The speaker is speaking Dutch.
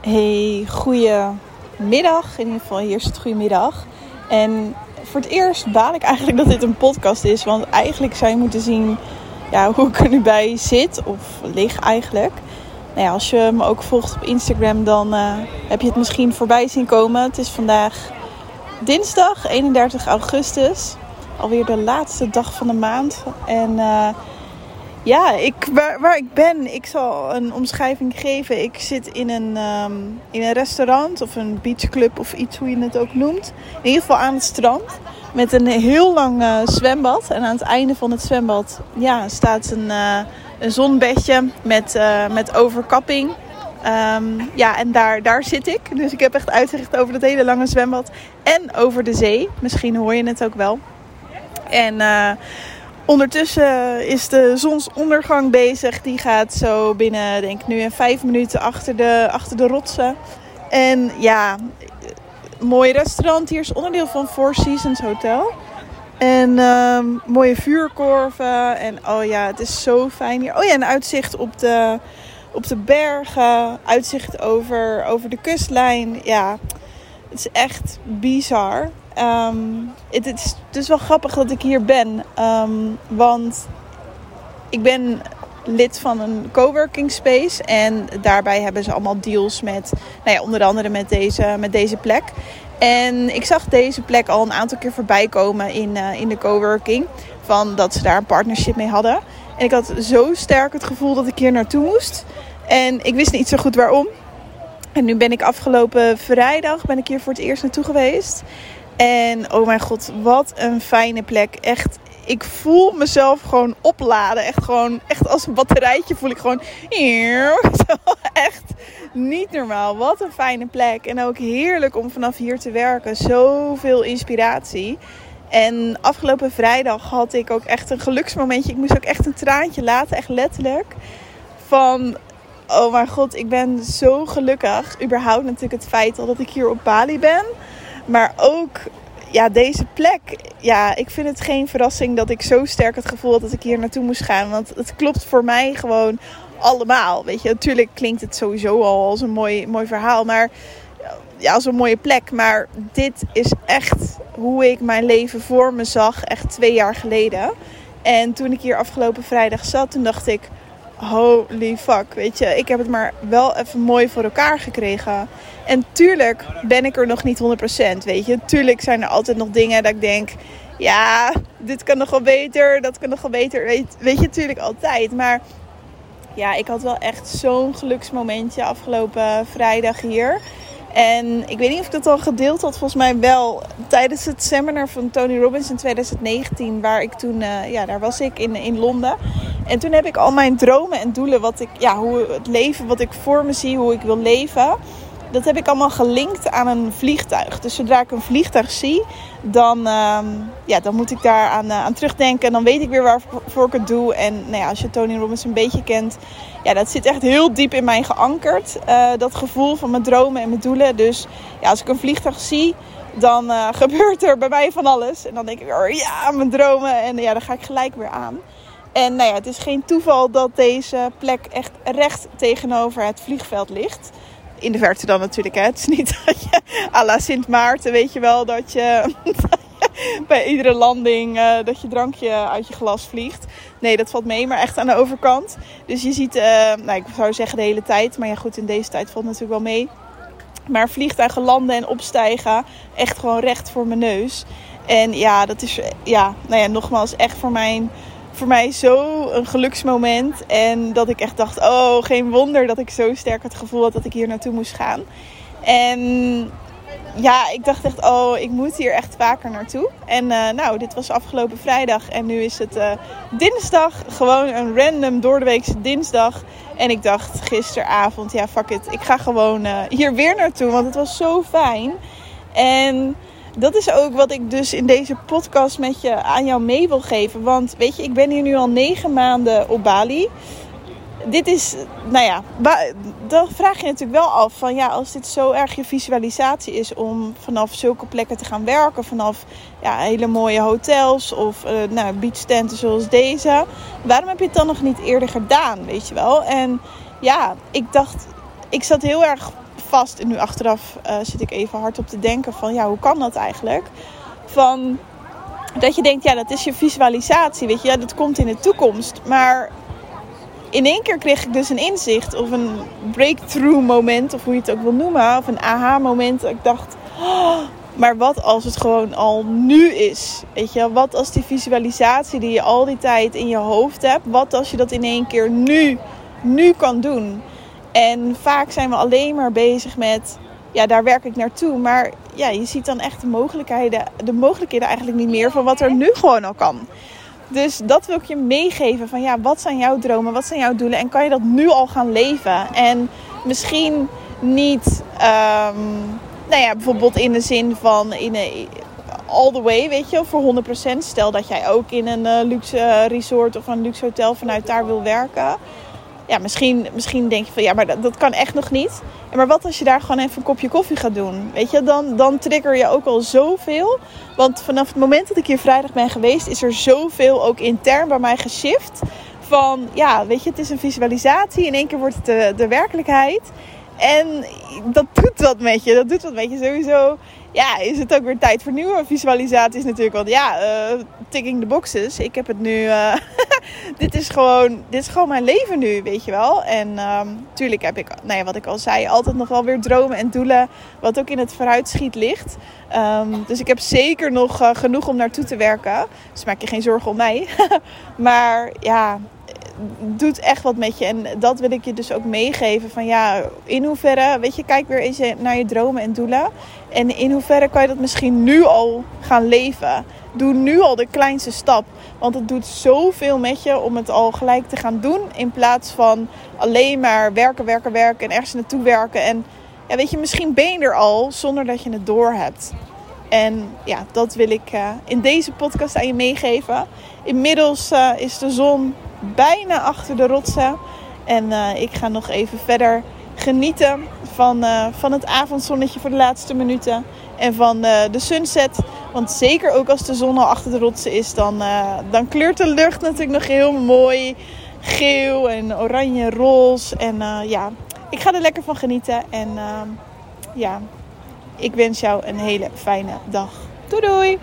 Hey, goedemiddag. In ieder geval, hier is het goedemiddag. En voor het eerst baal ik eigenlijk dat dit een podcast is. Want eigenlijk zou je moeten zien ja, hoe ik er nu bij zit. Of lig eigenlijk. Nou ja, als je me ook volgt op Instagram, dan uh, heb je het misschien voorbij zien komen. Het is vandaag dinsdag 31 augustus. Alweer de laatste dag van de maand. En uh, ja, ik, waar, waar, ik ben, ik zal een omschrijving geven. Ik zit in een, um, in een restaurant of een beachclub of iets hoe je het ook noemt. In ieder geval aan het strand. Met een heel lang uh, zwembad. En aan het einde van het zwembad ja, staat een, uh, een zonbedje met, uh, met overkapping. Um, ja, en daar, daar zit ik. Dus ik heb echt uitzicht over dat hele lange zwembad. En over de zee. Misschien hoor je het ook wel. En Ondertussen is de zonsondergang bezig. Die gaat zo binnen, denk ik nu, in vijf minuten achter de, achter de rotsen. En ja, mooi restaurant. Hier is onderdeel van Four Seasons Hotel. En um, mooie vuurkorven. En oh ja, het is zo fijn hier. Oh ja, een uitzicht op de, op de bergen. Uitzicht over, over de kustlijn. Ja, het is echt bizar. Um, het, is dus wel grappig dat ik hier ben. Um, want ik ben lid van een coworking space. En daarbij hebben ze allemaal deals met, nou ja, onder andere met deze, met deze plek. En ik zag deze plek al een aantal keer voorbij komen in, uh, in de coworking. Van dat ze daar een partnership mee hadden. En ik had zo sterk het gevoel dat ik hier naartoe moest. En ik wist niet zo goed waarom. En nu ben ik afgelopen vrijdag ben ik hier voor het eerst naartoe geweest. En oh mijn god, wat een fijne plek. Echt, ik voel mezelf gewoon opladen. Echt gewoon, echt als een batterijtje voel ik gewoon. Echt niet normaal. Wat een fijne plek. En ook heerlijk om vanaf hier te werken. Zoveel inspiratie. En afgelopen vrijdag had ik ook echt een geluksmomentje. Ik moest ook echt een traantje laten, echt letterlijk. Van, oh mijn god, ik ben zo gelukkig. Überhaupt natuurlijk het feit dat ik hier op Bali ben. Maar ook ja, deze plek. Ja, ik vind het geen verrassing dat ik zo sterk het gevoel had dat ik hier naartoe moest gaan. Want het klopt voor mij gewoon allemaal. Weet je, natuurlijk klinkt het sowieso al als een mooi, mooi verhaal. Maar ja, als een mooie plek. Maar dit is echt hoe ik mijn leven voor me zag. Echt twee jaar geleden. En toen ik hier afgelopen vrijdag zat, toen dacht ik holy fuck, weet je, ik heb het maar wel even mooi voor elkaar gekregen. En tuurlijk ben ik er nog niet 100%, weet je. Tuurlijk zijn er altijd nog dingen dat ik denk, ja, dit kan nog wel beter, dat kan nog wel beter, weet, weet je, tuurlijk altijd. Maar ja, ik had wel echt zo'n geluksmomentje afgelopen vrijdag hier. En ik weet niet of ik dat al gedeeld had, volgens mij wel tijdens het seminar van Tony Robbins in 2019, waar ik toen, uh, ja, daar was ik in, in Londen. En toen heb ik al mijn dromen en doelen, wat ik, ja, hoe het leven wat ik voor me zie, hoe ik wil leven, dat heb ik allemaal gelinkt aan een vliegtuig. Dus zodra ik een vliegtuig zie, dan, uh, ja, dan moet ik daar aan, uh, aan terugdenken. En dan weet ik weer waarvoor ik het doe. En nou ja, als je Tony Robbins een beetje kent, ja, dat zit echt heel diep in mij geankerd. Uh, dat gevoel van mijn dromen en mijn doelen. Dus ja, als ik een vliegtuig zie, dan uh, gebeurt er bij mij van alles. En dan denk ik, oh, ja, mijn dromen. En ja, dan ga ik gelijk weer aan. En nou ja, het is geen toeval dat deze plek echt recht tegenover het vliegveld ligt. In de verte dan natuurlijk. Hè. Het is niet dat je à la Sint Maarten, weet je wel, dat je, bij iedere landing uh, dat je drankje uit je glas vliegt. Nee, dat valt mee, maar echt aan de overkant. Dus je ziet, uh, nou ik zou zeggen de hele tijd. Maar ja goed, in deze tijd valt het natuurlijk wel mee. Maar vliegtuigen landen en opstijgen echt gewoon recht voor mijn neus. En ja, dat is, ja, nou ja, nogmaals echt voor mijn voor mij zo een geluksmoment. En dat ik echt dacht, oh, geen wonder dat ik zo sterk het gevoel had dat ik hier naartoe moest gaan. En ja, ik dacht echt, oh, ik moet hier echt vaker naartoe. En uh, nou, dit was afgelopen vrijdag en nu is het uh, dinsdag. Gewoon een random doordeweekse dinsdag. En ik dacht gisteravond, ja, fuck it. Ik ga gewoon uh, hier weer naartoe, want het was zo fijn. En dat is ook wat ik dus in deze podcast met je aan jou mee wil geven. Want weet je, ik ben hier nu al negen maanden op Bali. Dit is, nou ja, dan vraag je natuurlijk wel af van ja, als dit zo erg je visualisatie is om vanaf zulke plekken te gaan werken, vanaf ja, hele mooie hotels of uh, nou, beachtenten zoals deze, waarom heb je het dan nog niet eerder gedaan, weet je wel? En ja, ik dacht, ik zat heel erg vast. En nu achteraf uh, zit ik even hard op te denken van ja, hoe kan dat eigenlijk? Van dat je denkt, ja, dat is je visualisatie. Weet je, ja, dat komt in de toekomst. Maar in één keer kreeg ik dus een inzicht of een breakthrough moment, of hoe je het ook wil noemen, of een aha moment. Ik dacht, oh, maar wat als het gewoon al nu is? Weet je, wat als die visualisatie die je al die tijd in je hoofd hebt, wat als je dat in één keer nu, nu kan doen? En vaak zijn we alleen maar bezig met, ja, daar werk ik naartoe. Maar ja, je ziet dan echt de mogelijkheden, de mogelijkheden eigenlijk niet meer van wat er nu gewoon al kan. Dus dat wil ik je meegeven van ja, wat zijn jouw dromen, wat zijn jouw doelen en kan je dat nu al gaan leven? En misschien niet, um, nou ja, bijvoorbeeld in de zin van in all the way, weet je, voor 100%. Stel dat jij ook in een uh, luxe resort of een luxe hotel vanuit daar wil werken ja, misschien, misschien denk je van ja, maar dat, dat kan echt nog niet. Maar wat als je daar gewoon even een kopje koffie gaat doen? Weet je, dan, dan trigger je ook al zoveel. Want vanaf het moment dat ik hier vrijdag ben geweest, is er zoveel ook intern bij mij geshift. Van ja, weet je, het is een visualisatie. In één keer wordt het de, de werkelijkheid. En dat doet wat met je. Dat doet wat met je sowieso ja, is het ook weer tijd voor nieuwe visualisaties natuurlijk. Want ja, uh, ticking the boxes. Ik heb het nu... Uh, dit, is gewoon, dit is gewoon mijn leven nu, weet je wel. En um, heb ik, nou ja, wat ik al zei, altijd nog wel weer dromen en doelen. Wat ook in het vooruitschiet ligt. Um, dus ik heb zeker nog uh, genoeg om naartoe te werken. Dus maak je geen zorgen om mij. maar ja, doet echt wat met je. En dat wil ik je dus ook meegeven. Van ja, in hoeverre, weet je, kijk weer eens naar je dromen en doelen. En in hoeverre kan je dat misschien nu al gaan leven. Doe nu al de kleinste stap. Want het doet zoveel met je om het al gelijk te gaan doen. In plaats van alleen maar werken, werken, werken en ergens naartoe werken. En ja, weet je, misschien ben je er al zonder dat je het door hebt. En ja, dat wil ik uh, in deze podcast aan je meegeven. Inmiddels uh, is de zon bijna achter de rotsen. En uh, ik ga nog even verder genieten van, uh, van het avondzonnetje voor de laatste minuten. En van uh, de sunset. Want zeker ook als de zon al achter de rotsen is, dan, dan kleurt de lucht natuurlijk nog heel mooi. Geel en oranje, roze. En ja, ik ga er lekker van genieten. En ja, ik wens jou een hele fijne dag. Doei doei!